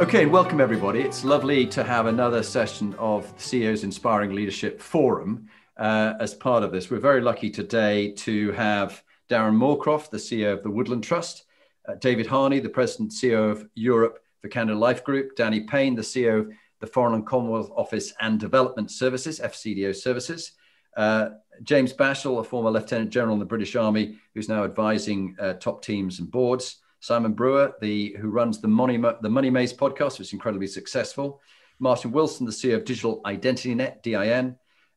Okay, welcome everybody. It's lovely to have another session of the CEO's Inspiring Leadership Forum uh, as part of this. We're very lucky today to have Darren Moorcroft, the CEO of the Woodland Trust, uh, David Harney, the President CEO of Europe for Canada Life Group, Danny Payne, the CEO of the Foreign and Commonwealth Office and Development Services, FCDO Services, uh, James Bashall, a former Lieutenant General in the British Army, who's now advising uh, top teams and boards, Simon Brewer, the, who runs the Money, the Money Maze podcast, which is incredibly successful. Martin Wilson, the CEO of Digital Identity Net, DIN.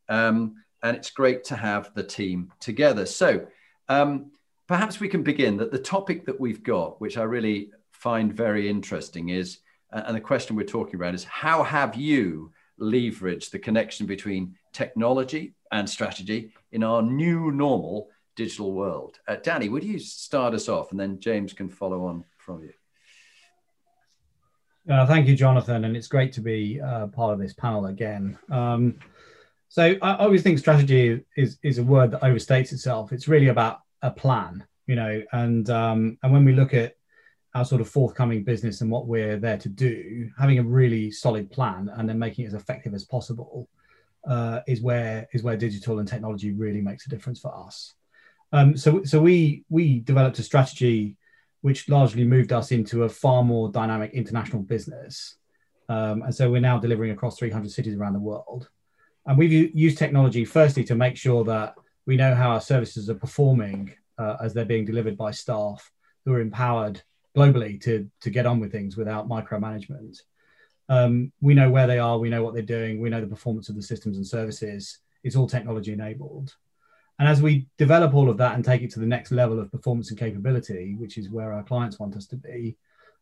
Um, and it's great to have the team together. So um, perhaps we can begin that the topic that we've got, which I really find very interesting, is, and the question we're talking about is how have you leveraged the connection between technology and strategy in our new normal digital world. Uh, Danny, would you start us off and then James can follow on from you? Uh, thank you, Jonathan. And it's great to be uh, part of this panel again. Um, so I always think strategy is, is a word that overstates itself. It's really about a plan, you know, and, um, and when we look at our sort of forthcoming business and what we're there to do, having a really solid plan and then making it as effective as possible uh, is where is where digital and technology really makes a difference for us. Um, so, so we we developed a strategy which largely moved us into a far more dynamic international business, um, and so we're now delivering across 300 cities around the world. And we've used technology firstly to make sure that we know how our services are performing uh, as they're being delivered by staff who are empowered globally to to get on with things without micromanagement. Um, we know where they are, we know what they're doing, we know the performance of the systems and services. It's all technology enabled. And as we develop all of that and take it to the next level of performance and capability, which is where our clients want us to be,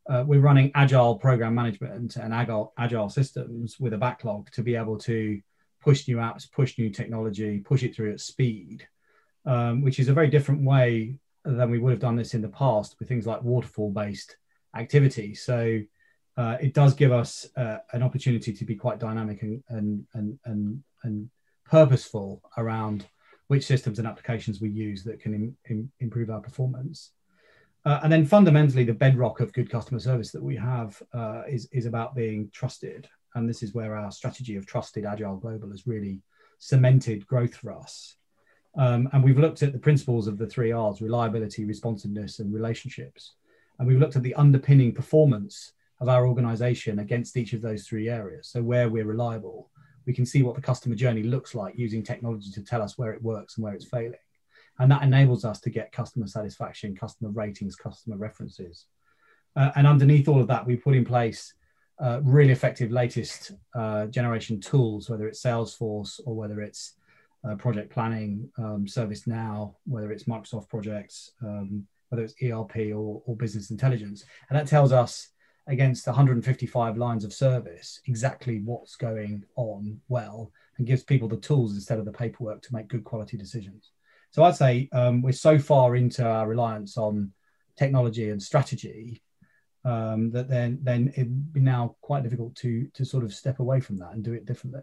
uh, we're running agile program management and agile, agile systems with a backlog to be able to push new apps, push new technology, push it through at speed, um, which is a very different way than we would have done this in the past with things like waterfall based activity. So uh, it does give us uh, an opportunity to be quite dynamic and, and, and, and, and purposeful around which systems and applications we use that can Im- Im- improve our performance. Uh, and then fundamentally, the bedrock of good customer service that we have uh, is, is about being trusted. And this is where our strategy of trusted agile global has really cemented growth for us. Um, and we've looked at the principles of the three R's reliability, responsiveness, and relationships. And we've looked at the underpinning performance of our organization against each of those three areas. So, where we're reliable, we can see what the customer journey looks like using technology to tell us where it works and where it's failing. And that enables us to get customer satisfaction, customer ratings, customer references. Uh, and underneath all of that, we put in place uh, really effective latest uh, generation tools, whether it's Salesforce or whether it's uh, project planning, um, ServiceNow, whether it's Microsoft projects, um, whether it's ERP or, or business intelligence. And that tells us against 155 lines of service exactly what's going on well and gives people the tools instead of the paperwork to make good quality decisions. So I'd say um, we're so far into our reliance on technology and strategy um, that then then it'd be now quite difficult to to sort of step away from that and do it differently.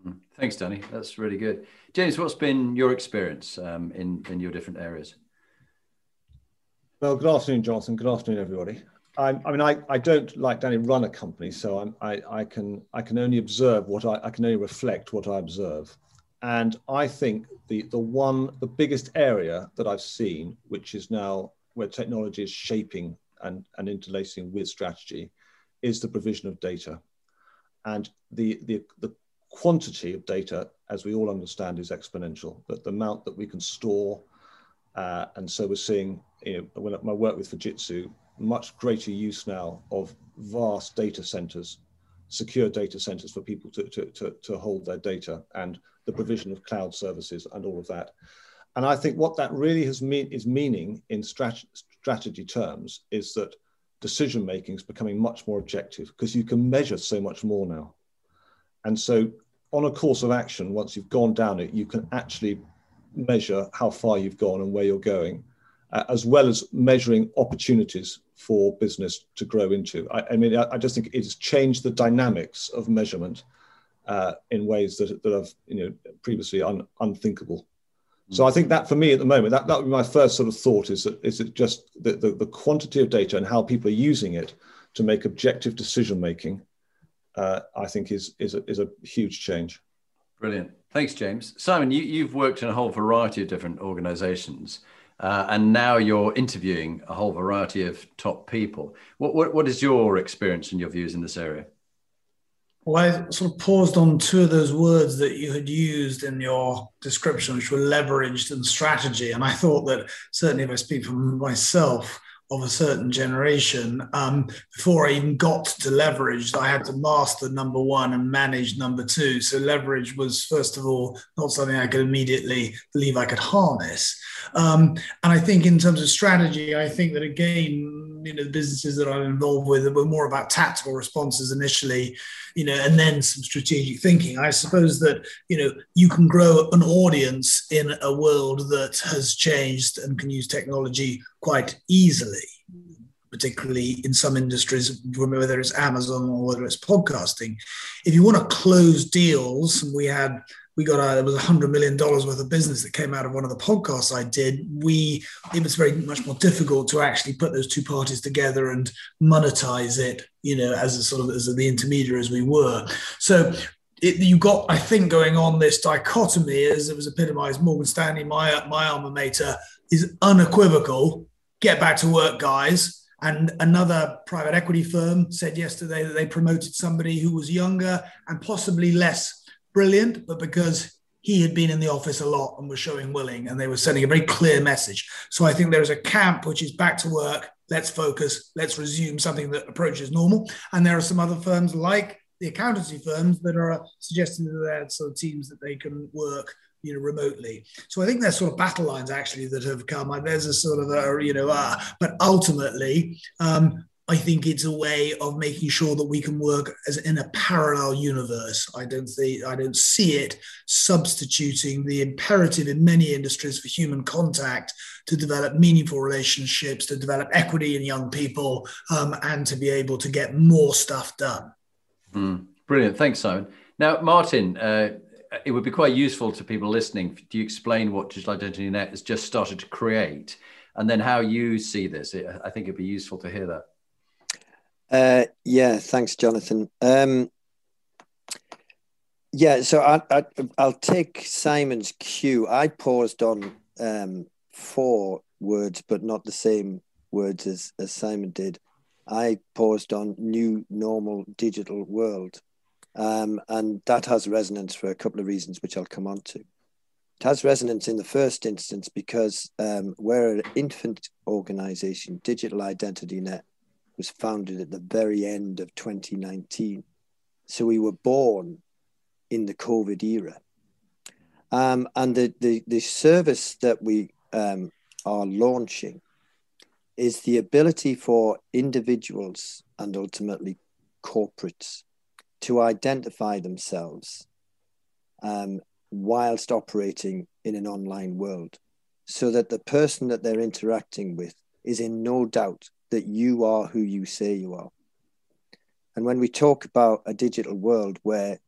Mm-hmm. Thanks, Danny. That's really good. James, what's been your experience um, in in your different areas? Well, good afternoon, Jonathan. Good afternoon, everybody. I, I mean, I, I don't like Danny run a company, so I'm, I, I can I can only observe what I, I can only reflect what I observe, and I think the the one the biggest area that I've seen, which is now where technology is shaping and and interlacing with strategy, is the provision of data, and the the the quantity of data, as we all understand, is exponential. That the amount that we can store, uh, and so we're seeing, you know, when I work with Fujitsu, much greater use now of vast data centers, secure data centers for people to, to, to, to hold their data and the provision of cloud services and all of that. And I think what that really has mean, is meaning in strat strategy terms is that decision making is becoming much more objective because you can measure so much more now. And so, on a course of action, once you've gone down it, you can actually measure how far you've gone and where you're going, as well as measuring opportunities for business to grow into. I, I mean, I, I, just think it has changed the dynamics of measurement uh, in ways that, that have you know previously un, unthinkable. So I think that for me at the moment, that, that would be my first sort of thought is that is it just the, the, the quantity of data and how people are using it to make objective decision making, uh, I think is, is, a, is a huge change. Brilliant. Thanks, James. Simon, you, you've worked in a whole variety of different organizations. Uh, and now you're interviewing a whole variety of top people. What, what, what is your experience and your views in this area? Well, I sort of paused on two of those words that you had used in your description, which were leveraged and strategy. And I thought that certainly if I speak for myself, of a certain generation. Um, before I even got to leverage, I had to master number one and manage number two. So leverage was, first of all, not something I could immediately believe I could harness. Um, and I think in terms of strategy, I think that again, you know, the businesses that I'm involved with were more about tactical responses initially, you know, and then some strategic thinking. I suppose that, you know, you can grow an audience in a world that has changed and can use technology quite easily particularly in some industries, whether it's Amazon or whether it's podcasting. If you want to close deals, and we had we got a, it was hundred million dollars worth of business that came out of one of the podcasts I did. We it was very much more difficult to actually put those two parties together and monetize it, you know, as a sort of as the intermediaries we were. So it, you got, I think, going on this dichotomy as it was epitomized. Morgan Stanley, my my alma mater, is unequivocal. Get back to work, guys. And another private equity firm said yesterday that they promoted somebody who was younger and possibly less brilliant, but because he had been in the office a lot and was showing willing, and they were sending a very clear message. So I think there is a camp which is back to work. Let's focus. Let's resume something that approaches normal. And there are some other firms like the accountancy firms that are suggesting to their sort of teams that they can work you know remotely so i think there's sort of battle lines actually that have come there's a sort of a you know uh, but ultimately um, I think it's a way of making sure that we can work as in a parallel universe. I don't see I don't see it substituting the imperative in many industries for human contact to develop meaningful relationships, to develop equity in young people, um, and to be able to get more stuff done. Mm, brilliant, thanks, Simon. Now, Martin, uh, it would be quite useful to people listening. Do you explain what Digital Identity Net has just started to create, and then how you see this? I think it'd be useful to hear that. Uh, yeah, thanks, Jonathan. Um, yeah, so I, will take Simon's cue. I paused on um, four words, but not the same words as, as Simon did. I paused on new normal digital world. Um, and that has resonance for a couple of reasons, which I'll come on to. It has resonance in the first instance because um, we're an infant organization, Digital Identity Net, was founded at the very end of 2019. So we were born in the COVID era. Um, and the, the, the service that we um, are launching is the ability for individuals and ultimately corporates to identify themselves um, whilst operating in an online world so that the person that they're interacting with is in no doubt that you are who you say you are. And when we talk about a digital world where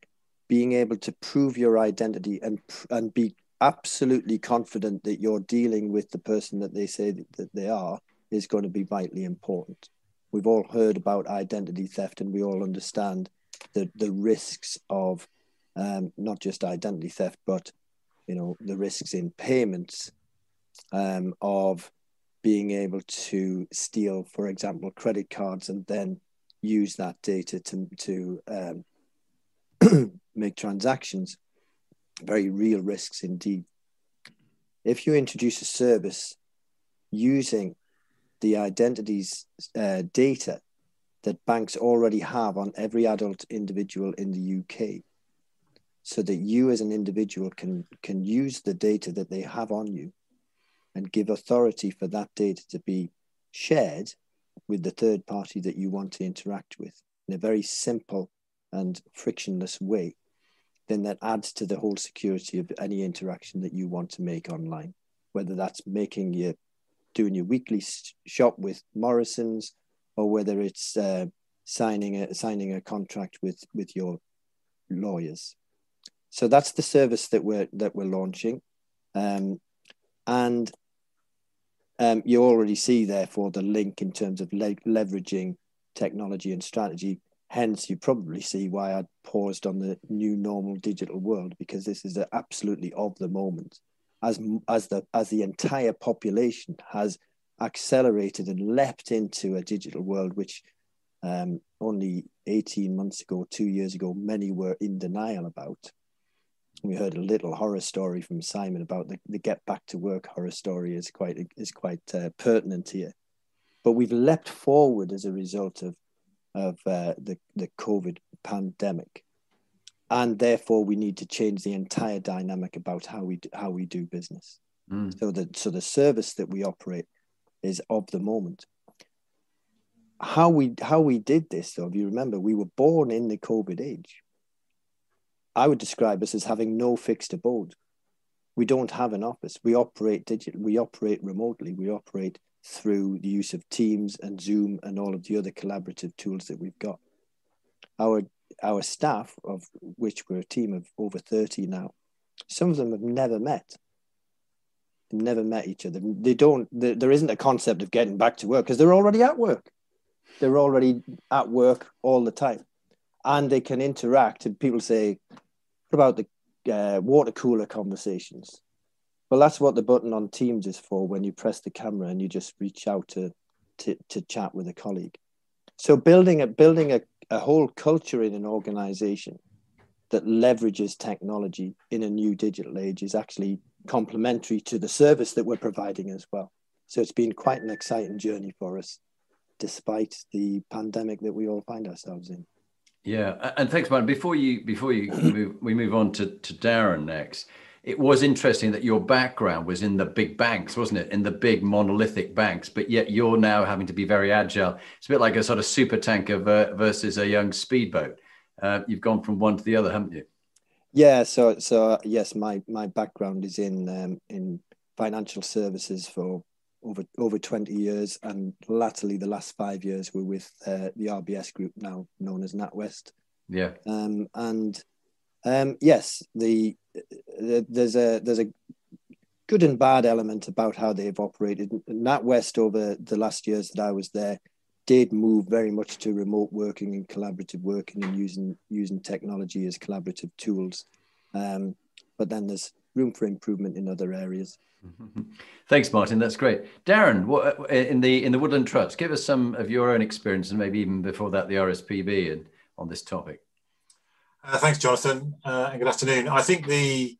being able to prove your identity and and be absolutely confident that you're dealing with the person that they say that they are is going to be vitally important. We've all heard about identity theft and we all understand the, the risks of um, not just identity theft, but you know the risks in payments um, of being able to steal, for example, credit cards and then use that data to, to um, make transactions. Very real risks indeed. If you introduce a service using the identities uh, data that banks already have on every adult individual in the UK, so that you as an individual can can use the data that they have on you and give authority for that data to be shared with the third party that you want to interact with in a very simple and frictionless way, then that adds to the whole security of any interaction that you want to make online, whether that's making your doing your weekly shop with Morrison's or whether it's uh, signing a signing a contract with with your lawyers. So that's the service that we're that we're launching, um, and um, you already see therefore the link in terms of le- leveraging technology and strategy. Hence, you probably see why I paused on the new normal digital world because this is absolutely of the moment, as as the as the entire population has accelerated and leapt into a digital world, which um, only 18 months ago, two years ago, many were in denial about. We heard a little horror story from Simon about the, the get back to work horror story is quite is quite uh, pertinent here. But we've leapt forward as a result of of uh, the the COVID pandemic, and therefore we need to change the entire dynamic about how we how we do business. Mm. So that so the service that we operate is of the moment. How we how we did this though if you remember we were born in the covid age. I would describe us as having no fixed abode. We don't have an office. We operate digital we operate remotely. We operate through the use of teams and zoom and all of the other collaborative tools that we've got. Our our staff of which we're a team of over 30 now some of them have never met never met each other. They don't there isn't a concept of getting back to work because they're already at work. They're already at work all the time. And they can interact and people say what about the uh, water cooler conversations? Well that's what the button on teams is for when you press the camera and you just reach out to to, to chat with a colleague. So building a building a, a whole culture in an organization that leverages technology in a new digital age is actually complementary to the service that we're providing as well so it's been quite an exciting journey for us despite the pandemic that we all find ourselves in. Yeah, and thanks, Martin. Before you before you move, we move on to, to Darren next. It was interesting that your background was in the big banks, wasn't it? In the big monolithic banks, but yet you're now having to be very agile. It's a bit like a sort of super tanker versus a young speedboat. Uh, you've gone from one to the other, haven't you? Yeah. So so uh, yes, my my background is in um, in financial services for over over 20 years and latterly the last five years we're with uh, the RBS group now known as NatWest. Yeah. Um, and um, yes, the, the, there's a there's a good and bad element about how they've operated. NatWest over the last years that I was there did move very much to remote working and collaborative working and using using technology as collaborative tools. Um, but then there's room for improvement in other areas. Thanks, Martin. That's great. Darren, what, uh, in the in the Woodland Trust, give us some of your own experience, and maybe even before that, the RSPB, and on this topic. Uh, thanks, Jonathan, uh, and good afternoon. I think the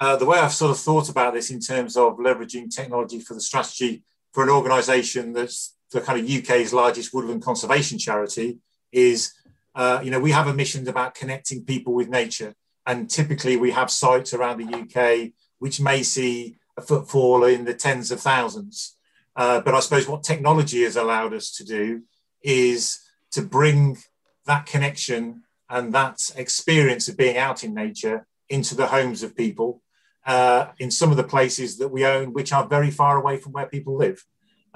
uh, the way I've sort of thought about this in terms of leveraging technology for the strategy for an organisation that's the kind of UK's largest woodland conservation charity is, uh, you know, we have a mission about connecting people with nature, and typically we have sites around the UK which may see a footfall in the tens of thousands. Uh, but I suppose what technology has allowed us to do is to bring that connection and that experience of being out in nature into the homes of people uh, in some of the places that we own, which are very far away from where people live.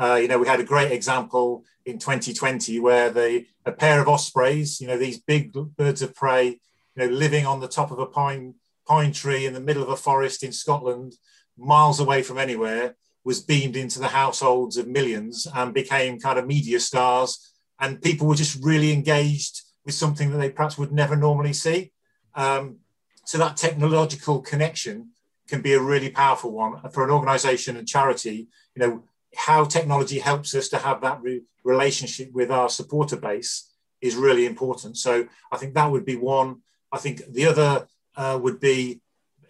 Uh, you know, we had a great example in 2020 where the a pair of ospreys, you know, these big birds of prey, you know, living on the top of a pine pine tree in the middle of a forest in Scotland, miles away from anywhere, was beamed into the households of millions and became kind of media stars. And people were just really engaged with something that they perhaps would never normally see. Um, so that technological connection can be a really powerful one for an organization and charity. You know, how technology helps us to have that re- relationship with our supporter base is really important. So I think that would be one. I think the other uh, would be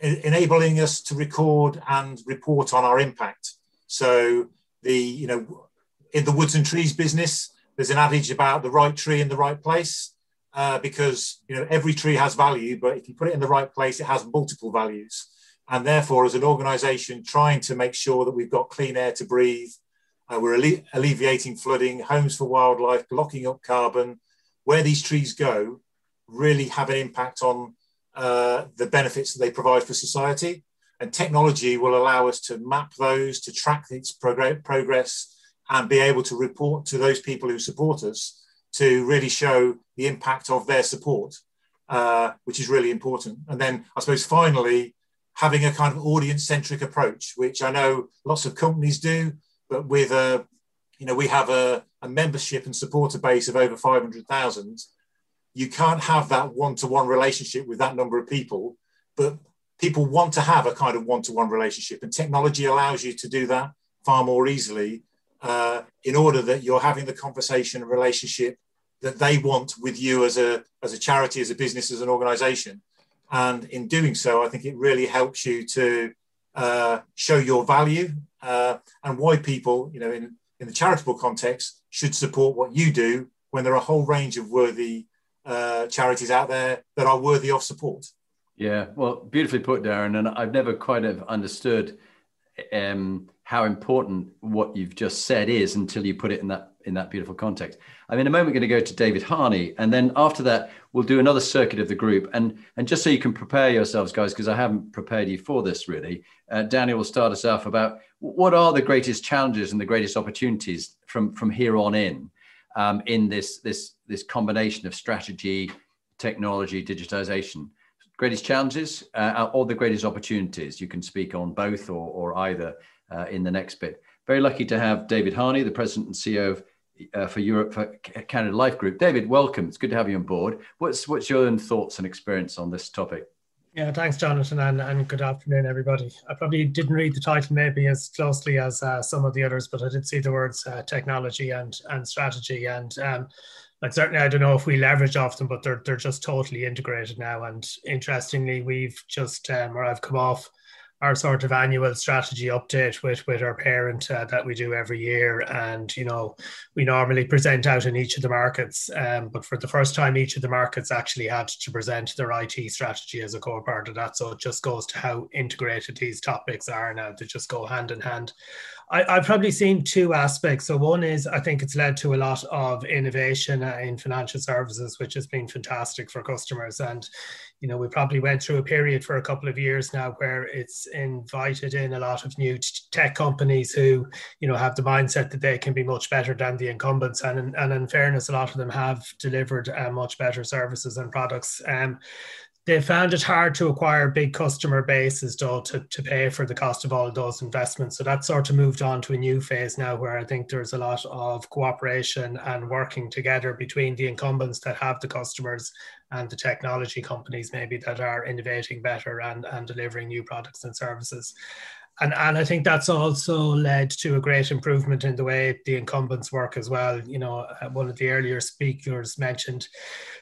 enabling us to record and report on our impact. So the you know in the woods and trees business, there's an adage about the right tree in the right place uh, because you know every tree has value, but if you put it in the right place, it has multiple values. And therefore, as an organisation, trying to make sure that we've got clean air to breathe, uh, we're alle- alleviating flooding, homes for wildlife, blocking up carbon. Where these trees go really have an impact on uh, the benefits that they provide for society. And technology will allow us to map those, to track its prog- progress, and be able to report to those people who support us to really show the impact of their support, uh, which is really important. And then I suppose finally, having a kind of audience centric approach, which I know lots of companies do, but with a, you know, we have a, a membership and supporter base of over 500,000. You can't have that one to one relationship with that number of people, but people want to have a kind of one to one relationship, and technology allows you to do that far more easily uh, in order that you're having the conversation and relationship that they want with you as a as a charity, as a business, as an organization. And in doing so, I think it really helps you to uh, show your value uh, and why people, you know, in, in the charitable context, should support what you do when there are a whole range of worthy uh, charities out there that are worthy of support. Yeah, well, beautifully put, Darren. And I've never quite have understood um, how important what you've just said is until you put it in that in that beautiful context. I'm in a moment going to go to David Harney, and then after that, we'll do another circuit of the group. And and just so you can prepare yourselves, guys, because I haven't prepared you for this really. Uh, Daniel will start us off about what are the greatest challenges and the greatest opportunities from from here on in um, in this this this combination of strategy, technology, digitization. Greatest challenges uh, or the greatest opportunities? You can speak on both or, or either uh, in the next bit. Very lucky to have David Harney, the president and CEO of uh, for Europe for Canada Life Group. David, welcome. It's good to have you on board. What's what's your own thoughts and experience on this topic? Yeah, thanks, Jonathan, and, and good afternoon, everybody. I probably didn't read the title maybe as closely as uh, some of the others, but I did see the words uh, technology and and strategy, and um, like certainly I don't know if we leverage off them, but they're they're just totally integrated now. And interestingly, we've just um, or I've come off our sort of annual strategy update with with our parent uh, that we do every year. And you know we normally present out in each of the markets um, but for the first time each of the markets actually had to present their IT strategy as a core part of that. So it just goes to how integrated these topics are now. They just go hand in hand I, have probably seen two aspects. So one is I think it's led to a lot of innovation uh, in financial services, which has been fantastic for customers. And you know, we probably went through a period for a couple of years now where it's invited in a lot of new tech companies who, you know, have the mindset that they can be much better than the incumbents. And and in fairness, a lot of them have delivered uh, much better services and products. Um, they found it hard to acquire big customer bases though to, to pay for the cost of all those investments. So that sort of moved on to a new phase now where i think there's a lot of cooperation and working together between the incumbents that have the customers and the technology companies maybe that are innovating better and, and delivering new products and services and and I think that's also led to a great improvement in the way the incumbents work as well. You know, uh, one of the earlier speakers mentioned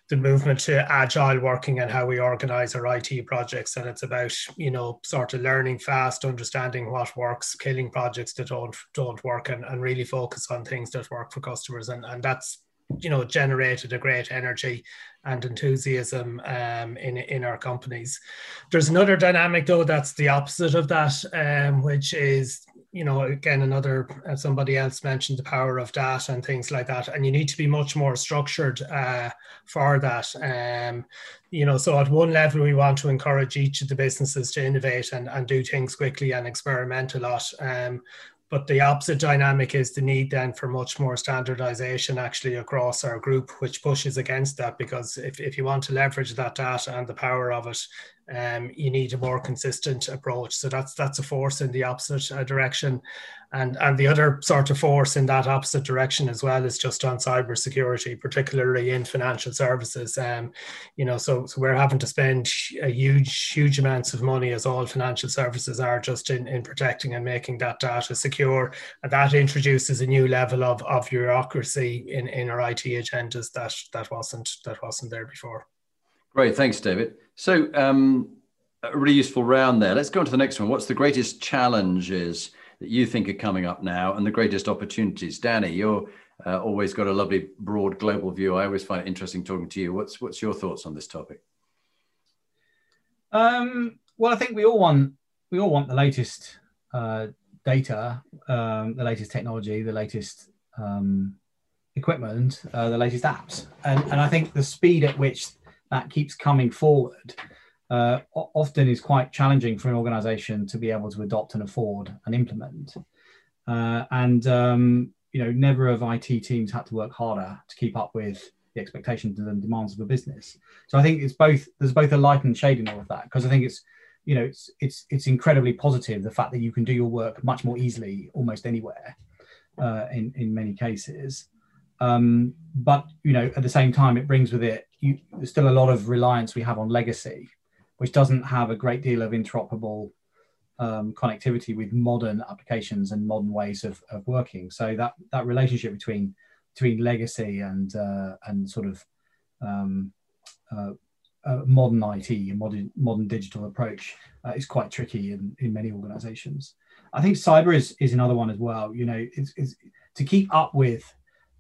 the movement to agile working and how we organize our IT projects, and it's about you know sort of learning fast, understanding what works, killing projects that don't don't work, and, and really focus on things that work for customers, and and that's you know generated a great energy and enthusiasm um, in in our companies. There's another dynamic though that's the opposite of that, um, which is you know again another uh, somebody else mentioned the power of data and things like that, and you need to be much more structured uh, for that. Um, you know, so at one level we want to encourage each of the businesses to innovate and, and do things quickly and experiment a lot. But the opposite dynamic is the need then for much more standardization actually across our group, which pushes against that because if, if you want to leverage that data and the power of it, um, you need a more consistent approach. So that's that's a force in the opposite uh, direction, and and the other sort of force in that opposite direction as well is just on cybersecurity, particularly in financial services. Um, you know, so so we're having to spend a huge huge amounts of money as all financial services are just in in protecting and making that data secure, and that introduces a new level of of bureaucracy in in our IT agendas that that wasn't that wasn't there before. Great, thanks, David. So, um, a really useful round there. Let's go on to the next one. What's the greatest challenges that you think are coming up now, and the greatest opportunities? Danny, you're uh, always got a lovely, broad, global view. I always find it interesting talking to you. What's what's your thoughts on this topic? Um, well, I think we all want we all want the latest uh, data, um, the latest technology, the latest um, equipment, uh, the latest apps, and and I think the speed at which that keeps coming forward uh, often is quite challenging for an organization to be able to adopt and afford and implement. Uh, and um, you know, never have IT teams had to work harder to keep up with the expectations and demands of a business. So I think it's both. There's both a light and shade in all of that because I think it's you know it's it's it's incredibly positive the fact that you can do your work much more easily almost anywhere uh, in in many cases. Um, but you know at the same time it brings with it you, there's still a lot of reliance we have on legacy which doesn't have a great deal of interoperable um, connectivity with modern applications and modern ways of, of working. So that that relationship between between legacy and uh, and sort of um, uh, uh, modern IT and modern modern digital approach uh, is quite tricky in, in many organizations. I think cyber is, is another one as well. You know, it's, it's to keep up with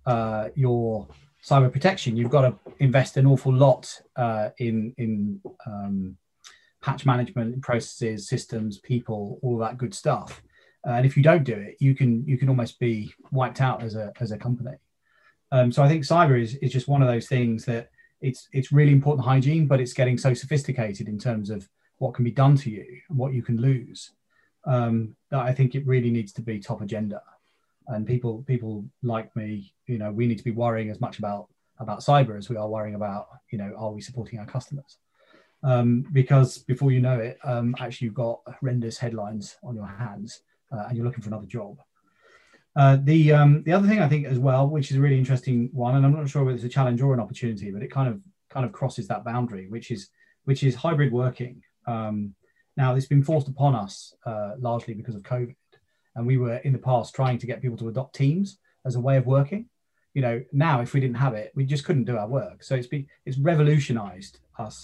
uh, your cyber protection, you've got to invest an awful lot uh, in in um, patch management processes, systems, people, all that good stuff. And if you don't do it, you can you can almost be wiped out as a as a company. Um, so I think cyber is is just one of those things that it's it's really important hygiene, but it's getting so sophisticated in terms of what can be done to you and what you can lose um, that I think it really needs to be top agenda. And people people like me, you know, we need to be worrying as much about about cyber as we are worrying about, you know, are we supporting our customers? um, because before you know it, um, actually you've got horrendous headlines on your hands uh, and you're looking for another job. Uh, the um, the other thing I think as well, which is a really interesting one, and I'm not sure whether it's a challenge or an opportunity, but it kind of kind of crosses that boundary, which is which is hybrid working. Um, now, it's been forced upon us uh, largely because of COVID, and we were in the past trying to get people to adopt Teams as a way of working. You know, now if we didn't have it, we just couldn't do our work. So it's been it's revolutionised us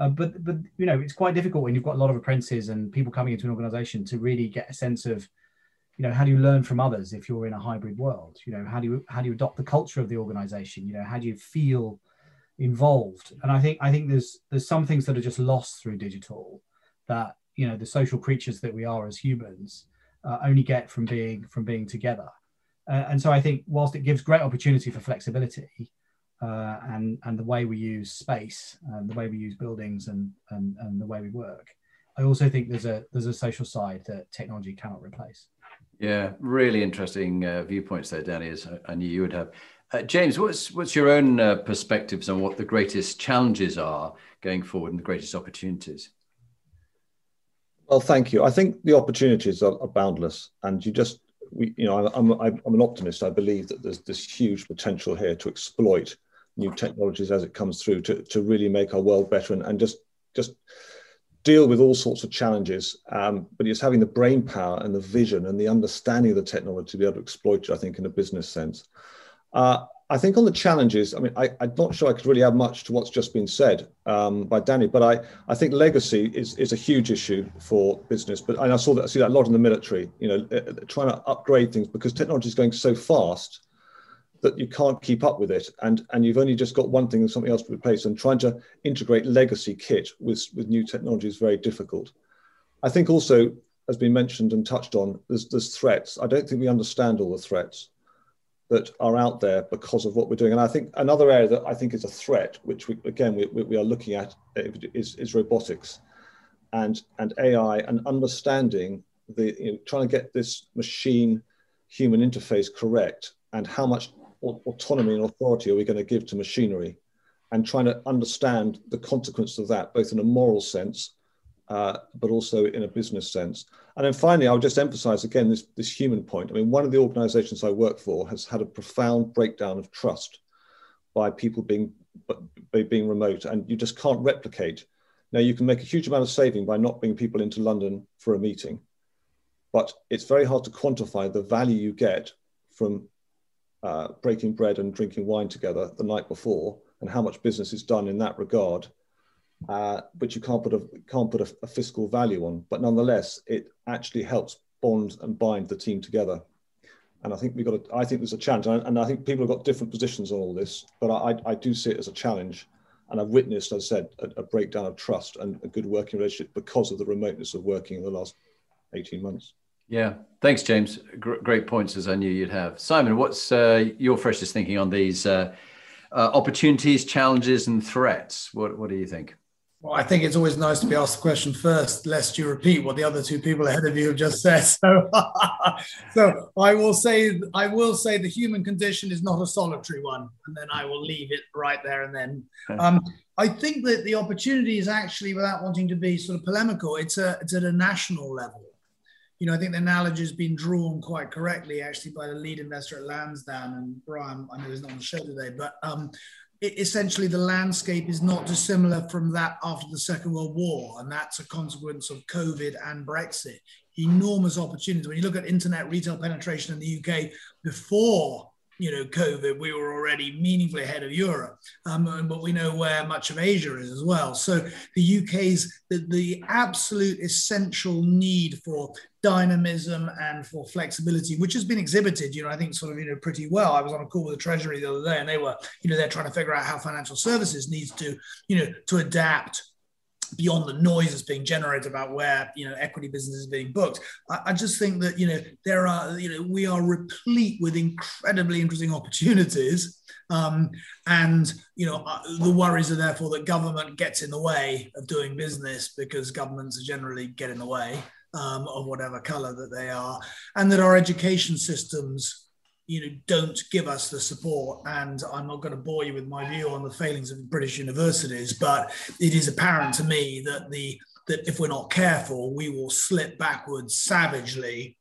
uh, but but you know it's quite difficult when you've got a lot of apprentices and people coming into an organization to really get a sense of you know how do you learn from others if you're in a hybrid world you know how do you how do you adopt the culture of the organization you know how do you feel involved and i think i think there's there's some things that are just lost through digital that you know the social creatures that we are as humans uh, only get from being from being together uh, and so i think whilst it gives great opportunity for flexibility uh, and and the way we use space and the way we use buildings and, and and the way we work. I also think there's a there's a social side that technology cannot replace. Yeah, really interesting uh, viewpoints there, Danny. As I knew you would have. Uh, James, what's what's your own uh, perspectives on what the greatest challenges are going forward and the greatest opportunities? Well, thank you. I think the opportunities are, are boundless, and you just we, you know, I'm, I'm, I'm an optimist. I believe that there's this huge potential here to exploit new technologies as it comes through to, to really make our world better and, and just just deal with all sorts of challenges. Um, but it's having the brain power and the vision and the understanding of the technology to be able to exploit it, I think, in a business sense. Uh, I think on the challenges, I mean, I, am not sure I could really add much to what's just been said um, by Danny, but I, I think legacy is, is a huge issue for business. But and I saw that I see that a lot in the military, you know, uh, trying to upgrade things because technology is going so fast that you can't keep up with it. And and you've only just got one thing and something else to replace and trying to integrate legacy kit with with new technology is very difficult. I think also has been mentioned and touched on there's there's threats. I don't think we understand all the threats that are out there because of what we're doing. And i think another area that i think is a threat which we, again we, we are looking at is, is robotics and and ai and understanding the you know, trying to get this machine human interface correct and how much autonomy and authority are we going to give to machinery and trying to understand the consequence of that, both in a moral sense, uh, but also in a business sense. And then finally, I'll just emphasize again this, this human point. I mean, one of the organizations I work for has had a profound breakdown of trust by people being, being remote, and you just can't replicate. Now, you can make a huge amount of saving by not bringing people into London for a meeting, but it's very hard to quantify the value you get from uh, breaking bread and drinking wine together the night before, and how much business is done in that regard, uh, which you can't put a can't put a, a, fiscal value on. But nonetheless, it actually helps bond and bind the team together. And I think we got. I think there's a challenge, and I, and I, think people have got different positions on all this. But I, I do see it as a challenge, and I've witnessed, as I said, a, a breakdown of trust and a good working relationship because of the remoteness of working in the last 18 months. Yeah, thanks, James. great points, as I knew you'd have. Simon, what's uh, your freshest thinking on these uh, uh, opportunities, challenges, and threats? What What do you think? Well, I think it's always nice to be asked the question first, lest you repeat what the other two people ahead of you have just said. So, so I will say, I will say, the human condition is not a solitary one, and then I will leave it right there and then. Um, I think that the opportunity is actually, without wanting to be sort of polemical, it's a it's at a national level. You know, I think the analogy has been drawn quite correctly, actually, by the lead investor at Lansdowne and Brian. I know he's not on the show today, but um, essentially the landscape is not dissimilar from that after the Second World War, and that's a consequence of COVID and Brexit. Enormous opportunities. When you look at internet retail penetration in the UK before you know COVID, we were already meaningfully ahead of Europe, um, but we know where much of Asia is as well. So the UK's the, the absolute essential need for dynamism and for flexibility, which has been exhibited, you know, I think sort of, you know, pretty well. I was on a call with the Treasury the other day and they were, you know, they're trying to figure out how financial services needs to, you know, to adapt beyond the noise that's being generated about where you know equity business is being booked. I, I, just think that you know there are you know we are replete with incredibly interesting opportunities. Um, and you know uh, the worries are therefore that government gets in the way of doing business because governments generally get in the way um, of whatever color that they are, and that our education systems you know don't give us the support. And i'm not going to bore you with my view on the failings of british universities but it is apparent to me that the that if we're not careful we will slip backwards savagely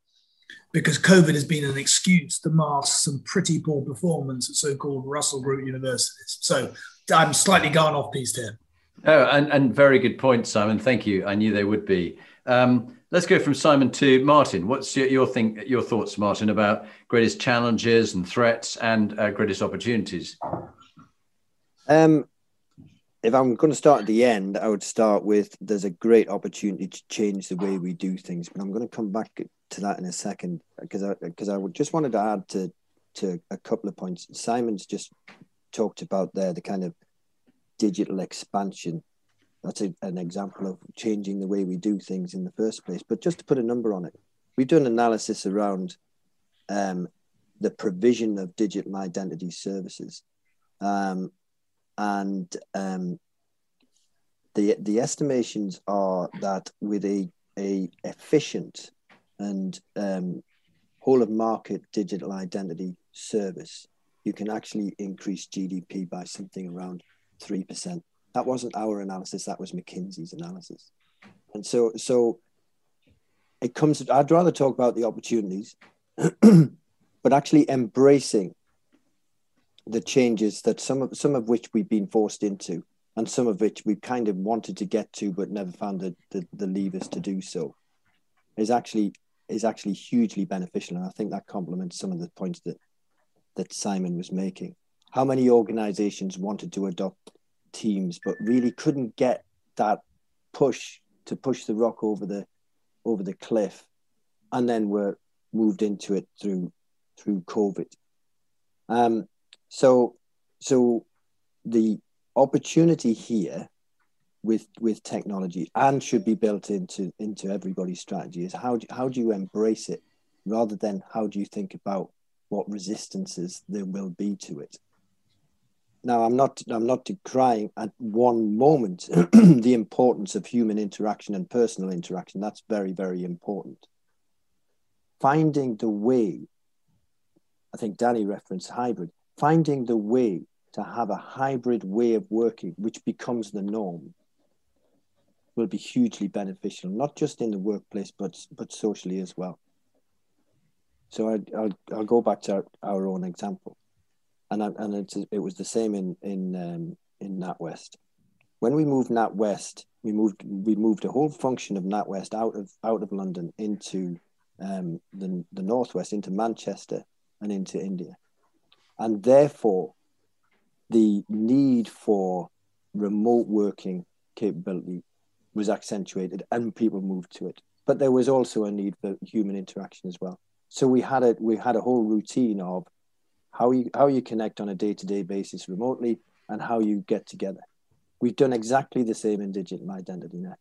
because covid has been an excuse to mask some pretty poor performance at so-called russell group universities. So i'm slightly gone off piece here. Oh and, and very good point simon. Thank you. I knew they would be um, let's go from Simon to Martin. What's your, your think your thoughts, Martin, about greatest challenges and threats and uh, greatest opportunities? Um, if I'm going to start at the end, I would start with there's a great opportunity to change the way we do things, but I'm going to come back to that in a second because I because I just wanted to add to to a couple of points. Simon's just talked about there the kind of digital expansion that's a, an example of changing the way we do things in the first place. But just to put a number on it, we've done analysis around um, the provision of digital identity services, um, and um, the the estimations are that with a a efficient and um, whole of market digital identity service, you can actually increase GDP by something around three percent that wasn't our analysis that was mckinsey's analysis. And so so it comes i'd rather talk about the opportunities but actually embracing the changes that some of some of which we've been forced into and some of which we've kind of wanted to get to but never found the, the, the levers to do so is actually is actually hugely beneficial. And i think that complements some of the points that that simon was making. How many organizations wanted to adopt teams, but really couldn't get that push to push the rock over the over the cliff, and then were moved into it through through COVID. Um, so so the opportunity here with with technology and should be built into into everybody's strategy is how do, how do you embrace it rather than how do you think about what resistances there will be to it now i'm not i'm not decrying at one moment the importance of human interaction and personal interaction. That's very very important. Finding the way i think danny referenced hybrid finding the way to have a hybrid way of working which becomes the norm will be hugely beneficial not just in the workplace but but socially as well. So I, will I'll go back to our, our own example and I, and it's, it was the same in in um, in NatWest. When we moved NatWest, we moved we moved a whole function of NatWest out of out of London into um, the the northwest, into Manchester and into India, and therefore the need for remote working capability was accentuated, and people moved to it. But there was also a need for human interaction as well. So we had a we had a whole routine of how you how you connect on a day-to-day basis remotely and how you get together. We've done exactly the same in digital identity net.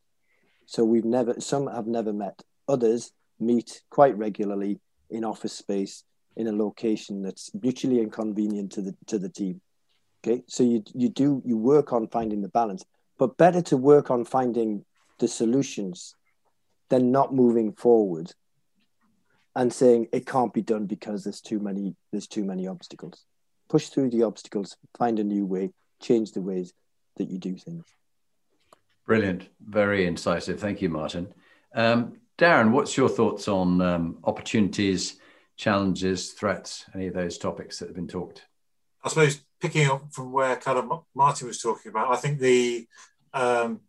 So we've never some have never met. Others meet quite regularly in office space in a location that's mutually inconvenient to the to the team. Okay, so you you do you work on finding the balance, but better to work on finding the solutions than not moving forward and saying it can't be done because there's too many there's too many obstacles. Push through the obstacles, find a new way, change the ways that you do things. Brilliant, very incisive. Thank you, Martin. Um, Darren, what's your thoughts on um, opportunities, challenges, threats, any of those topics that have been talked? I suppose picking up from where kind of Martin was talking about, I think the um,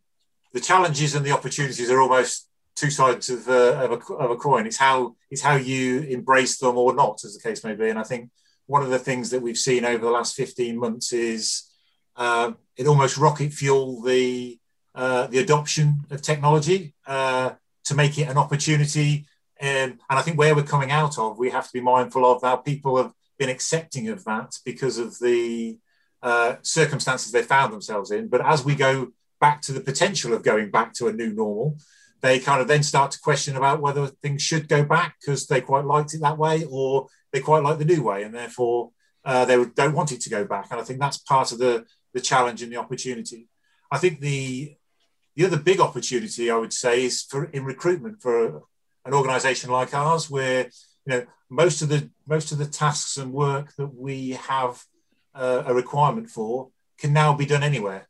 the challenges and the opportunities are almost two sides of, uh, of, a, of, a, coin. It's how it's how you embrace them or not, as the case may be. And I think one of the things that we've seen over the last 15 months is uh, it almost rocket fuel the uh, the adoption of technology uh, to make it an opportunity. Um, and I think where we're coming out of, we have to be mindful of how people have been accepting of that because of the uh, circumstances they found themselves in. But as we go back to the potential of going back to a new normal, they kind of then start to question about whether things should go back because they quite liked it that way or they quite like the new way and therefore uh, they don't want it to go back. And I think that's part of the, the challenge and the opportunity. I think the the other big opportunity I would say is for in recruitment for an organisation like ours, where you know most of the most of the tasks and work that we have uh, a requirement for can now be done anywhere.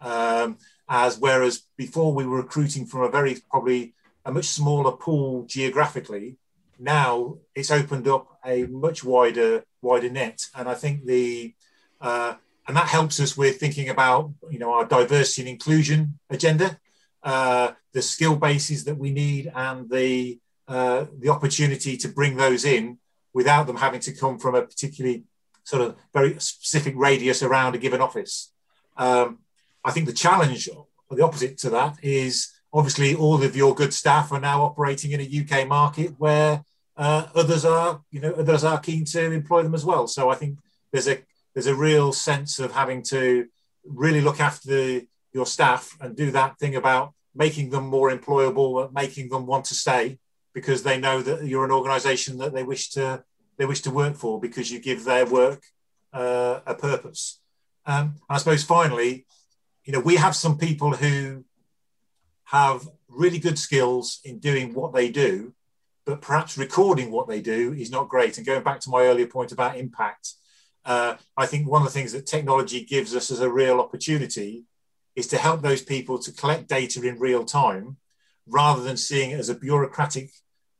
Um, as whereas before we were recruiting from a very probably a much smaller pool geographically, now it's opened up a much wider wider net, and I think the uh, and that helps us with thinking about you know our diversity and inclusion agenda, uh, the skill bases that we need, and the uh, the opportunity to bring those in without them having to come from a particularly sort of very specific radius around a given office. Um, I think the challenge, or the opposite to that, is obviously all of your good staff are now operating in a UK market where uh, others are, you know, others are keen to employ them as well. So I think there's a there's a real sense of having to really look after the, your staff and do that thing about making them more employable, making them want to stay because they know that you're an organisation that they wish to they wish to work for because you give their work uh, a purpose. Um, I suppose finally, you know, we have some people who have really good skills in doing what they do, but perhaps recording what they do is not great. And going back to my earlier point about impact, uh, I think one of the things that technology gives us as a real opportunity is to help those people to collect data in real time rather than seeing it as a bureaucratic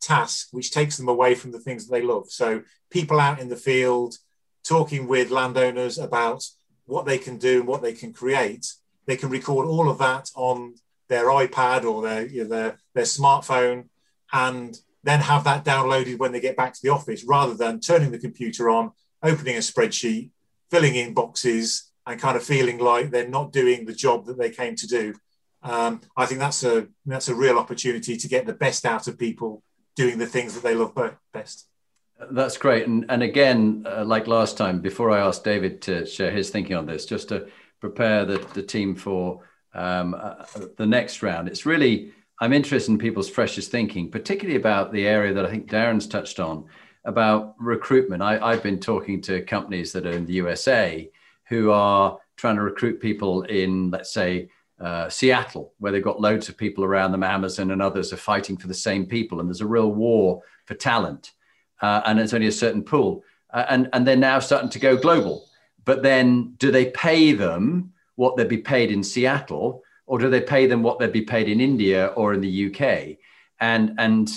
task which takes them away from the things that they love. So, people out in the field talking with landowners about what they can do and what they can create they can record all of that on their iPad or their, you know, their, their smartphone and then have that downloaded when they get back to the office rather than turning the computer on, opening a spreadsheet, filling in boxes, and kind of feeling like they're not doing the job that they came to do. Um, I think that's a that's a real opportunity to get the best out of people doing the things that they love best. That's great, and and again, uh, like last time, before I ask David to share his thinking on this, just to prepare the, the team for um, uh, the next round. It's really, I'm interested in people's freshest thinking, particularly about the area that I think Darren's touched on about recruitment. I, I've been talking to companies that are in the USA who are trying to recruit people in, let's say, uh, Seattle, where they've got loads of people around them. Amazon and others are fighting for the same people, and there's a real war for talent, uh, and it's only a certain pool. Uh, and and they're now starting to go global but then do they pay them what they'd be paid in Seattle, or do they pay them what they'd be paid in India or in the UK? And and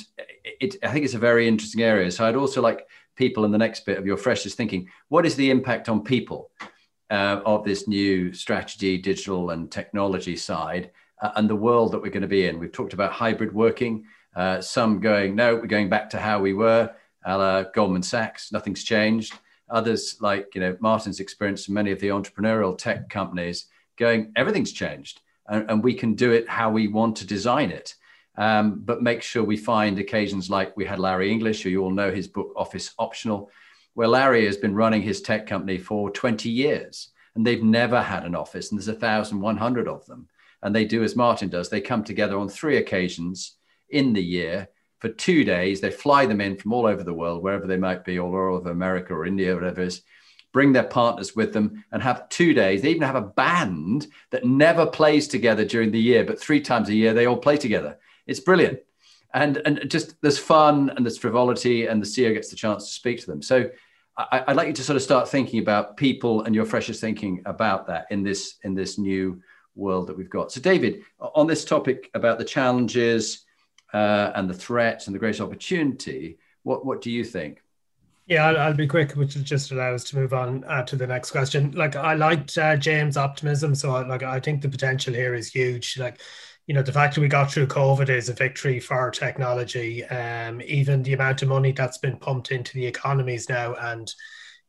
it, I think it's a very interesting area. So I'd also like people in the next bit of your freshest thinking. What is the impact on people uh, of this new strategy, digital and technology side, uh, and the world that we're going to be in? We've talked about hybrid working. Uh, some going, no, we're going back to how we were. A la Goldman Sachs, nothing's changed others like you know martin's experience many of the entrepreneurial tech companies going everything's changed and, and we can do it how we want to design it. Um, but make sure we find occasions like we had larry english who you all know his book office optional where larry has been running his tech company for 20 years and they've never had an office and there's 1100 of them. And they do as martin does. They come together on three occasions in the year for two days. They fly them in from all over the world, wherever they might be, all over America or India, or whatever it is. Bring their partners with them and have two days. They even have a band that never plays together during the year, but three times a year they all play together. It's brilliant. And, and just there's fun and there's frivolity, and the CEO gets the chance to speak to them. So I, would like you to sort of start thinking about people and your freshest thinking about that in this in this new world that we've got. So, David, on this topic about the challenges uh, and the threats and the great opportunity, what what do you think? Yeah, I'll, I'll, be quick, which will just allow us to move on uh, to the next question. Like, I liked uh, James' optimism, so I, like I think the potential here is huge. Like, you know, the fact that we got through COVID is a victory for technology. Um, even the amount of money that's been pumped into the economies now and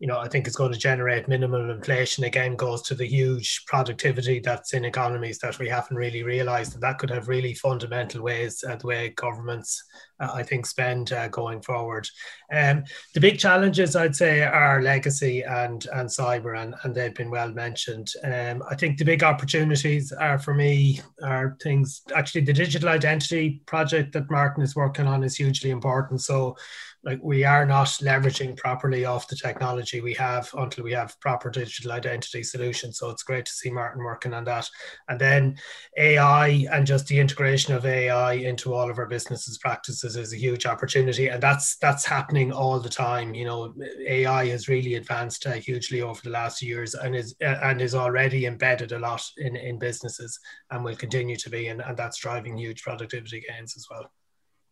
you know, I think it's going to generate minimal inflation again goes to the huge productivity that's in economies that we haven't really realized. And that could have really fundamental ways, uh, the way governments, uh, I think, spend uh, going forward. Um, the big challenges, I'd say, are legacy and, and cyber, and, and they've been well mentioned. Um, I think the big opportunities are for me are things, actually, the digital identity project that Martin is working on is hugely important. So like we are not leveraging properly off the technology we have until we have proper digital identity solutions. So it's great to see Martin working on that. And then AI and just the integration of AI into all of our businesses practices is a huge opportunity, and that's that's happening all the time. You know, AI has really advanced uh, hugely over the last years and is uh, and is already embedded a lot in in businesses and will continue to be, and, and that's driving huge productivity gains as well.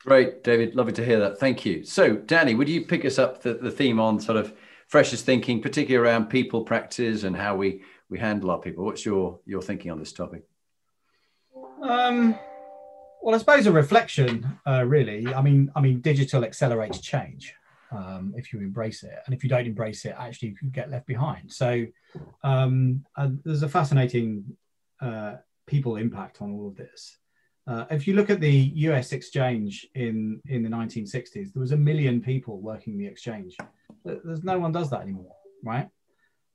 Great, David. Lovely to hear that. Thank you. So, Danny, would you pick us up the, the theme on sort of freshest thinking, particularly around people practice and how we we handle our people? What's your your thinking on this topic? Um, well, I suppose a reflection, uh, really. I mean, I mean, digital accelerates change um, if you embrace it, and if you don't embrace it, actually, you get left behind. So, um, there's a fascinating uh, people impact on all of this. Uh, if you look at the US exchange in, in the 1960s, there was a million people working the exchange. There's no one does that anymore, right?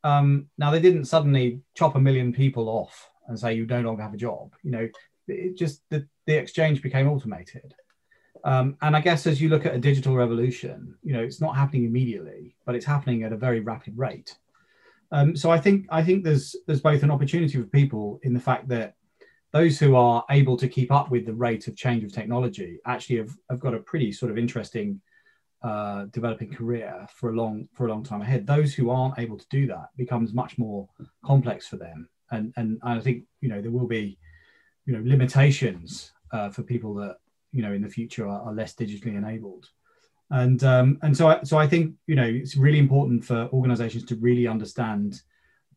Um, now they didn't suddenly chop a million people off and say you no longer have a job. You know, it just the, the exchange became automated. Um, and I guess as you look at a digital revolution, you know, it's not happening immediately, but it's happening at a very rapid rate. Um, so I think I think there's there's both an opportunity for people in the fact that those who are able to keep up with the rate of change of technology actually have, have got a pretty sort of interesting uh, developing career for a long for a long time ahead. Those who aren't able to do that becomes much more complex for them, and and I think you know there will be you know limitations uh, for people that you know in the future are, are less digitally enabled, and um, and so I, so I think you know it's really important for organisations to really understand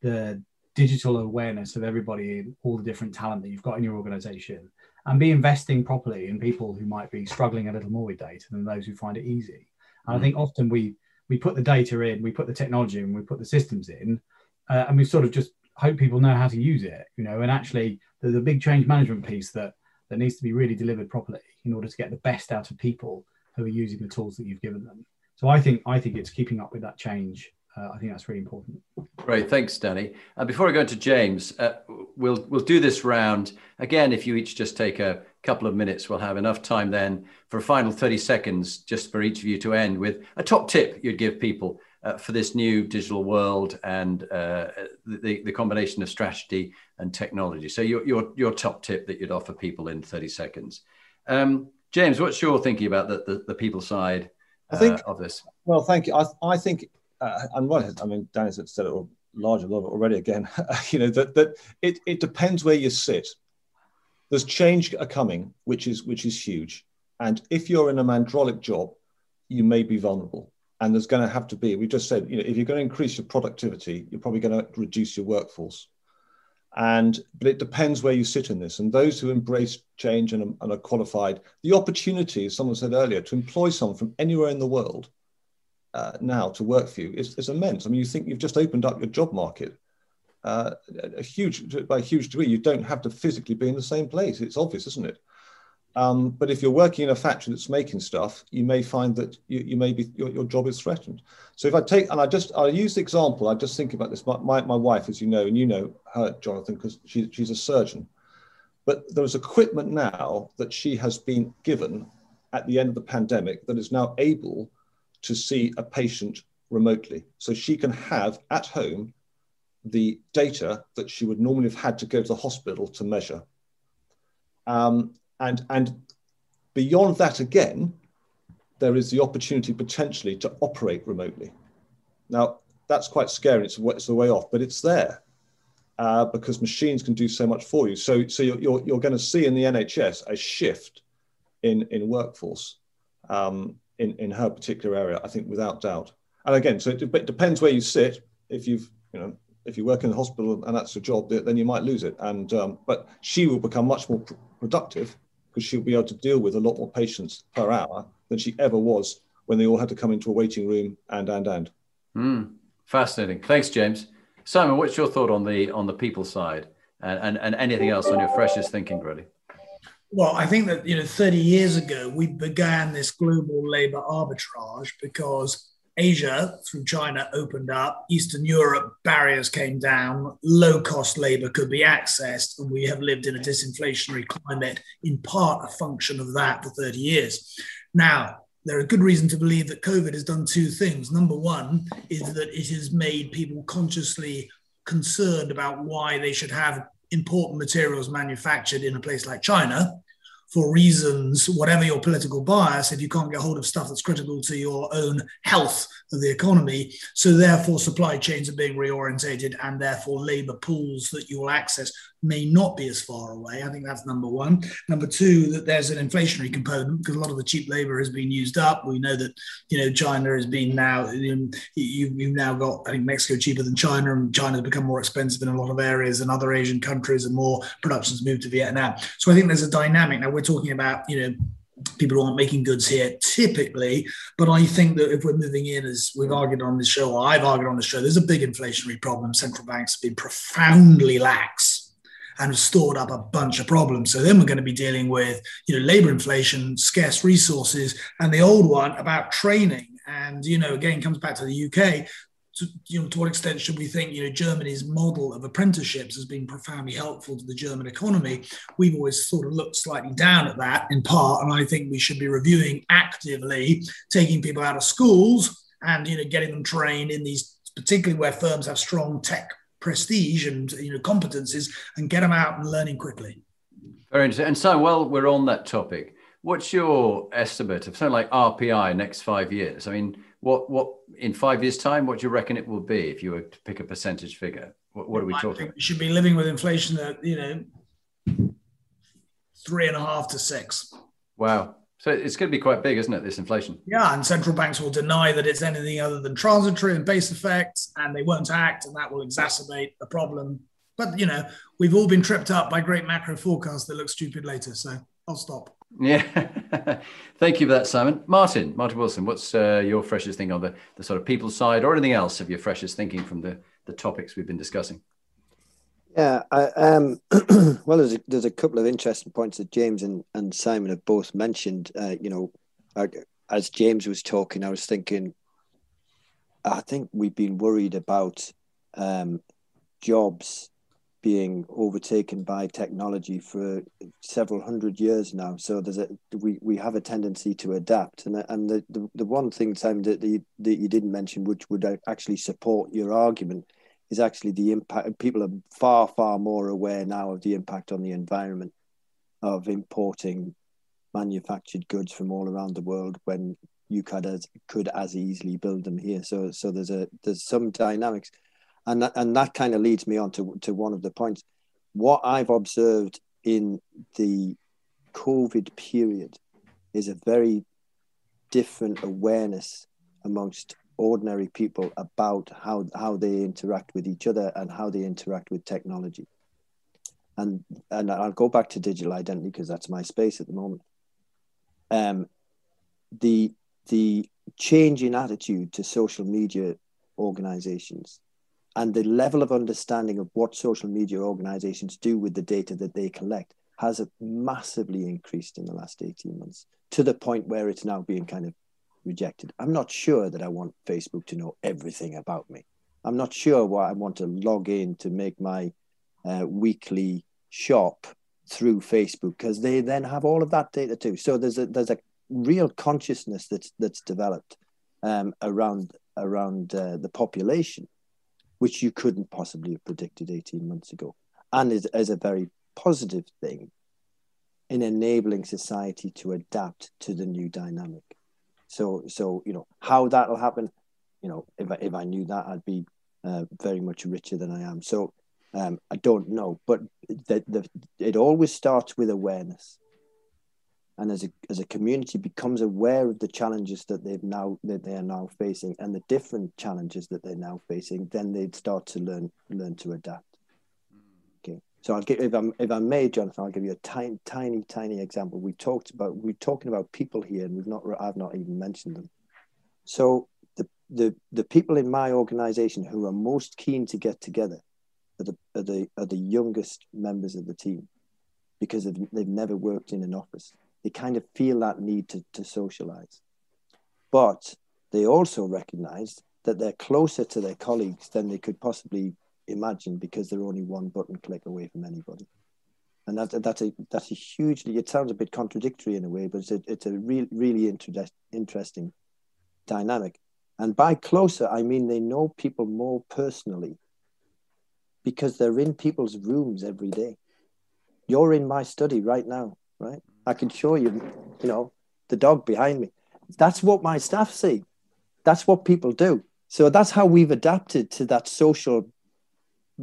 the digital awareness of everybody, all the different talent that you've got in your organization, and be investing properly in people who might be struggling a little more with data than those who find it easy. And mm. I think often we we put the data in, we put the technology in, we put the systems in, uh, and we sort of just hope people know how to use it, you know. And actually, there's a big change management piece that that needs to be really delivered properly in order to get the best out of people who are using the tools that you've given them. So I think I think it's keeping up with that change I think that's really important. Great, thanks, Danny. Uh, before I go to James, uh, we'll we'll do this round again. If you each just take a couple of minutes, we'll have enough time then for a final thirty seconds, just for each of you to end with a top tip you'd give people uh, for this new digital world and uh, the the combination of strategy and technology. So your your your top tip that you'd offer people in thirty seconds. Um, James, what's your thinking about the the, the people side? I think, uh, of this. Well, thank you. I, I think uh, and what I mean, Danny said it all larger already again. you know that that it it depends where you sit. There's change coming, which is which is huge, and if you're in a mandrolic job, you may be vulnerable. And there's going to have to be. We just said, you know, if you're going to increase your productivity, you're probably going to reduce your workforce. And but it depends where you sit in this. And those who embrace change and, and are qualified, the opportunity, as someone said earlier, to employ someone from anywhere in the world uh, now to work for you is, is immense. I mean, you think you've just opened up your job market uh, a huge by a huge degree. You don't have to physically be in the same place. It's obvious, isn't it? Um, but if you're working in a factory that's making stuff, you may find that you, you may be your, your job is threatened. So if I take and I just I'll use the example. I just think about this. My, my, my wife, as you know, and you know her, Jonathan, because she, she's a surgeon. But there's equipment now that she has been given at the end of the pandemic that is now able to see a patient remotely. So she can have at home the data that she would normally have had to go to the hospital to measure. Um, and, and beyond that, again, there is the opportunity potentially to operate remotely. Now, that's quite scary. It's, it's a way off, but it's there uh, because machines can do so much for you. So, so you're, you're, you're going to see in the NHS a shift in, in workforce um, in, in her particular area, I think, without doubt. And again, so it, depends where you sit. If you've, you know, if you work in the hospital and that's your job, then you might lose it. And um, but she will become much more pr- productive because she'll be able to deal with a lot more patients per hour than she ever was when they all had to come into a waiting room and and and. Mm, fascinating. Thanks, James. Simon, what's your thought on the on the people side and, and, and anything else on your freshest thinking, really? Well, I think that you know, 30 years ago, we began this global labor arbitrage because Asia through China opened up, Eastern Europe barriers came down, low cost labor could be accessed, and we have lived in a disinflationary climate, in part a function of that for 30 years. Now, there are good reason to believe that COVID has done two things. Number one is that it has made people consciously concerned about why they should have important materials manufactured in a place like China for reasons, whatever your political bias, if you can't get hold of stuff that's critical to your own health of the economy. So, therefore, supply chains are being reorientated, and therefore, labor pools that you will access may not be as far away. I think that's number one. Number two, that there's an inflationary component because a lot of the cheap labor has been used up. We know that you know China has been now um, you, you've now got I think Mexico cheaper than China, and China has become more expensive in a lot of areas, and other Asian countries, and more production's moved to Vietnam. So I think there's a dynamic. Now we're talking about you know people who aren't making goods here typically. But I think that if we're moving in, as we've argued on this show, or I've argued on the show, there's a big inflationary problem. Central banks have been profoundly lax and have stored up a bunch of problems. So then we're going to be dealing with, you know, labor inflation, scarce resources, and the old one about training. And, you know, again, comes back to the UK. To, you know, to what extent should we think, you know, Germany's model of apprenticeships has been profoundly helpful to the German economy? We've always sort of looked slightly down at that in part, and I think we should be reviewing actively taking people out of schools and you know getting them trained in these, particularly where firms have strong tech prestige and you know competencies and get them out and learning quickly. Very interesting. And so, while we're on that topic, what's your estimate of something like RPI next five years? I mean, what what in five years' time, what do you reckon it will be if you were to pick a percentage figure? What, what are we talking? about? We should be living with inflation at you know three and a half to six. Wow. So it's going to be quite big, isn't it? This inflation. Yeah, and central banks will deny that it's anything other than transitory and base effects, and they won't act, and that will exacerbate the problem. But you know, we've all been tripped up by great macro forecasts that look stupid later. So I'll stop. Yeah, thank you for that, Simon. Martin, Martin Wilson, what's uh, your freshest thing on the, the sort of people side, or anything else of your freshest thinking from the the topics we've been discussing? Yeah, I, um, well, there's a, there's a couple of interesting points that James and, and Simon have both mentioned. Uh, you know, as James was talking, I was thinking, I think we've been worried about um, jobs being overtaken by technology for several hundred years now. So there's a we, we have a tendency to adapt, and and the, the, the one thing Simon that, the, that you didn't mention, which would actually support your argument, is actually the impact. People are far, far more aware now of the impact on the environment of importing manufactured goods from all around the world when you could as could as easily build them here. So, so there's a there's some dynamics, and that, and that kind of leads me on to to one of the points. What I've observed in the COVID period is a very different awareness amongst ordinary people about how, how they interact with each other and how they interact with technology. And, and I'll go back to digital identity because that's my space at the moment. Um, the, the change in attitude to social media organizations and the level of understanding of what social media organizations do with the data that they collect has massively increased in the last 18 months to the point where it's now being kind of rejected. I'm not sure that I want Facebook to know everything about me. I'm not sure why I want to log in to make my uh, weekly shop through Facebook because they then have all of that data too. So there's a there's a real consciousness that's that's developed um, around around uh, the population, which you couldn't possibly have predicted 18 months ago, and is, as a very positive thing in enabling society to adapt to the new dynamic. So, so you know how that'll happen. You know, if I, if I knew that, I'd be uh, very much richer than I am. So, um, I don't know, but the, the, it always starts with awareness and as a as a community becomes aware of the challenges that they've now that they are now facing and the different challenges that they're now facing, then they'd start to learn learn to adapt. So I'll give if I'm if I may, Jonathan, I'll give you a tiny tiny tiny example. We talked about we're talking about people here, and we've not I've not even mentioned them. So the the the people in my organisation who are most keen to get together are the are the are the youngest members of the team because they've, they've never worked in an office they kind of feel that need to, to socialize. But they also recognize that they're closer to their colleagues than they could possibly imagine because they're only one button click away from anybody. And that, that's a that's a hugely. It sounds a bit contradictory in a way, but it's a it's a real really inter- interesting dynamic. And by closer, I mean they know people more personally because they're in people's rooms every day. You're in my study right now, right? I can show you, you know, the dog behind me. That's what my staff see. That's what people do. So that's how we've adapted to that social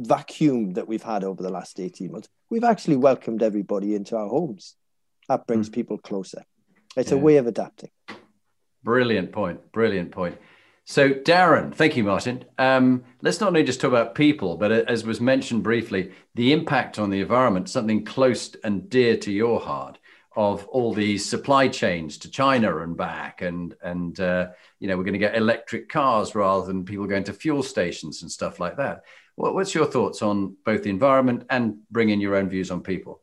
vacuum that we've had over the last 18 months. We've actually welcomed everybody into our homes. That brings mm. people closer. It's yeah. a way of adapting. Brilliant point. Brilliant point. So, Darren, thank you, Martin. Um, let's not only just talk about people, but as was mentioned briefly, the impact on the environment, something close and dear to your heart of all these supply chains to China and back, and and uh, you know we're going to get electric cars rather than people going to fuel stations and stuff like that. What, what's your thoughts on both the environment and bringing your own views on people?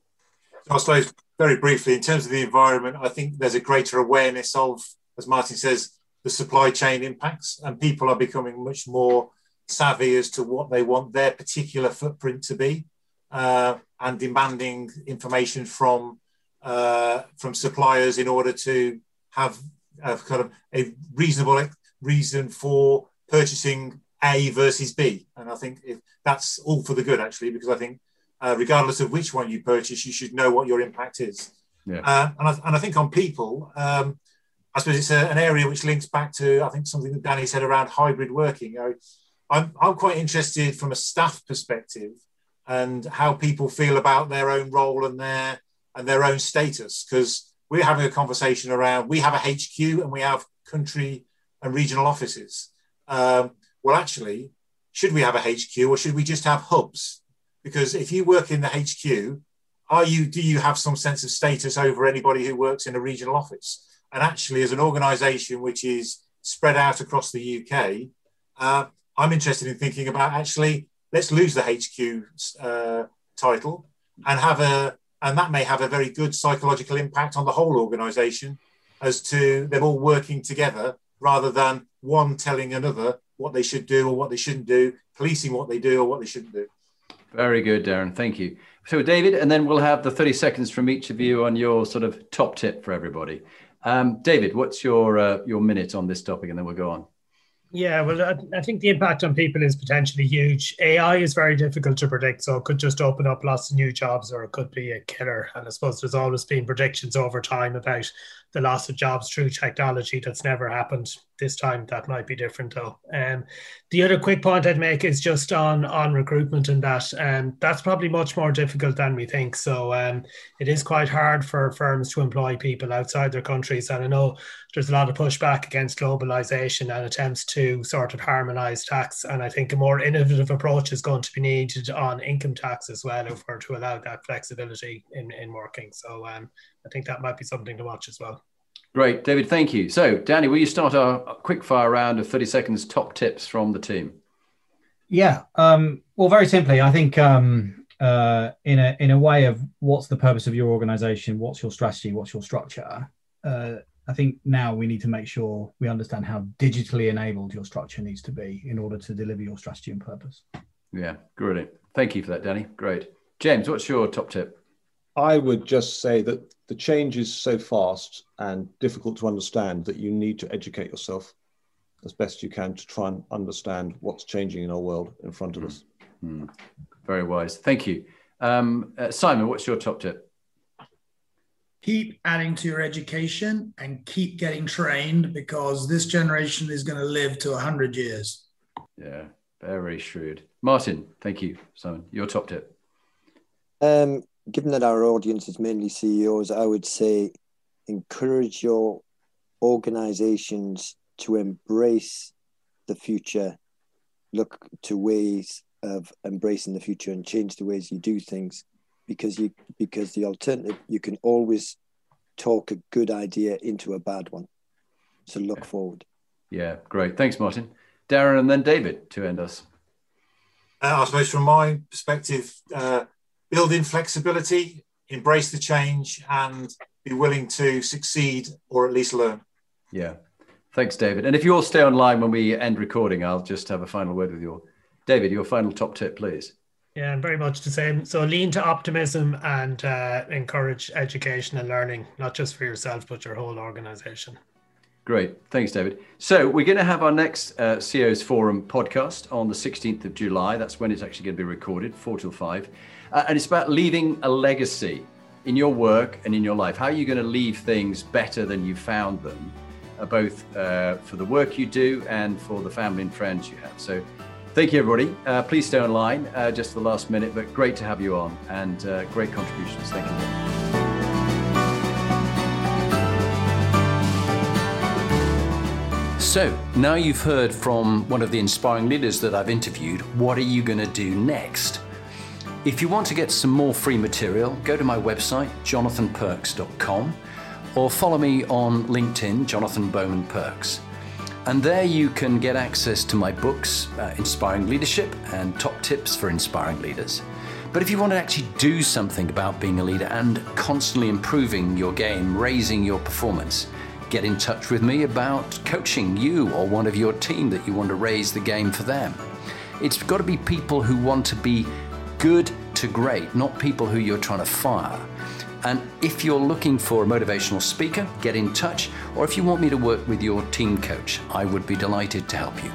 I suppose very briefly, in terms of the environment, I think there's a greater awareness of, as Martin says, the supply chain impacts, and people are becoming much more savvy as to what they want their particular footprint to be, uh, and demanding information from uh, from suppliers in order to have a kind of a reasonable reason for purchasing A versus B. And I think if that's all for the good, actually, because I think uh, regardless of which one you purchase, you should know what your impact is. Yeah. Uh, and, I, and I think on people, um, I suppose it's a, an area which links back to, I think, something that Danny said around hybrid working. You know, I'm, I'm quite interested from a staff perspective and how people feel about their own role and their and their own status because we're having a conversation around we have a HQ and we have country and regional offices. Um, well, actually, should we have a HQ or should we just have hubs? Because if you work in the HQ, are you do you have some sense of status over anybody who works in a regional office? And actually, as an organisation which is spread out across the UK, uh, I'm interested in thinking about actually let's lose the HQ uh, title and have a and that may have a very good psychological impact on the whole organization as to them all working together rather than one telling another what they should do or what they shouldn't do, policing what they do or what they shouldn't do. Very good, Darren. Thank you. So, David, and then we'll have the 30 seconds from each of you on your sort of top tip for everybody. Um, David, what's your uh, your minute on this topic, and then we'll go on. Yeah, well, I, I, think the impact on people is potentially huge. AI is very difficult to predict, so it could just open up lots of new jobs or it could be a killer. And I suppose there's always been predictions over time about the loss of jobs through technology. That's never happened. This time that might be different though. Um, the other quick point I'd make is just on on recruitment and that, and um, that's probably much more difficult than we think. So um, it is quite hard for firms to employ people outside their countries, and I know there's a lot of pushback against globalization and attempts to sort of harmonize tax. And I think a more innovative approach is going to be needed on income tax as well, if we're to allow that flexibility in in working. So um, I think that might be something to watch as well. Great, David. Thank you. So, Danny, will you start our quick fire round of 30 seconds top tips from the team? Yeah. Um, well, very simply, I think um, uh, in a in a way of what's the purpose of your organization, what's your strategy, what's your structure. Uh, I think now we need to make sure we understand how digitally enabled your structure needs to be in order to deliver your strategy and purpose. Yeah, brilliant. Thank you for that, Danny. Great. James, what's your top tip? I would just say that the change is so fast and difficult to understand that you need to educate yourself as best you can to try and understand what's changing in our world in front of mm. us. Mm. Very wise. Thank you. Um, uh, Simon, what's your top tip? Keep adding to your education and keep getting trained because this generation is going to live to 100 years. Yeah, very shrewd. Martin, thank you. Simon, your top tip. Um, given that our audience is mainly CEOs, I would say encourage your organizations to embrace the future, look to ways of embracing the future and change the ways you do things because you because the alternative you can always talk a good idea into a bad one. So look forward. Yeah, great. Thanks, Martin. Darren and then David to end us. Uh, I suppose from my perspective, uh, build in flexibility, embrace the change, and be willing to succeed or at least learn. Yeah. Thanks, David. And if you all stay online when we end recording, I'll just have a final word with you all. David, your final top tip, please. Yeah, and very much the same. So lean to optimism and uh, encourage education and learning, not just for yourself, but your whole organization. Great. Thanks, David. So we're going to have our next uh, CEOs Forum podcast on the 16th of July. That's when it's actually going to be recorded, 4 till 5. Uh, and it's about leaving a legacy in your work and in your life. How are you going to leave things better than you found them, uh, both uh, for the work you do and for the family and friends you have? So thank you, everybody. Uh, please stay online uh, just the last minute, but great to have you on and great contributions. Thank you. So, now you've heard from one of the inspiring leaders that I've interviewed, what are you going to do next? If you want to get some more free material, go to my website, jonathanperks.com, or follow me on LinkedIn, Jonathan Bowman Perks. And there you can get access to my books, uh, Inspiring Leadership and Top Tips for Inspiring Leaders. But if you want to actually do something about being a leader and constantly improving your game, raising your performance, get in touch with me about coaching you or one of your team that you want to raise the game for them. It's got to be people who want to be good to great, not people who you're trying to fire. And if you're looking for a motivational speaker, get in touch. Or if you want me to work with your team coach, I would be delighted to help you.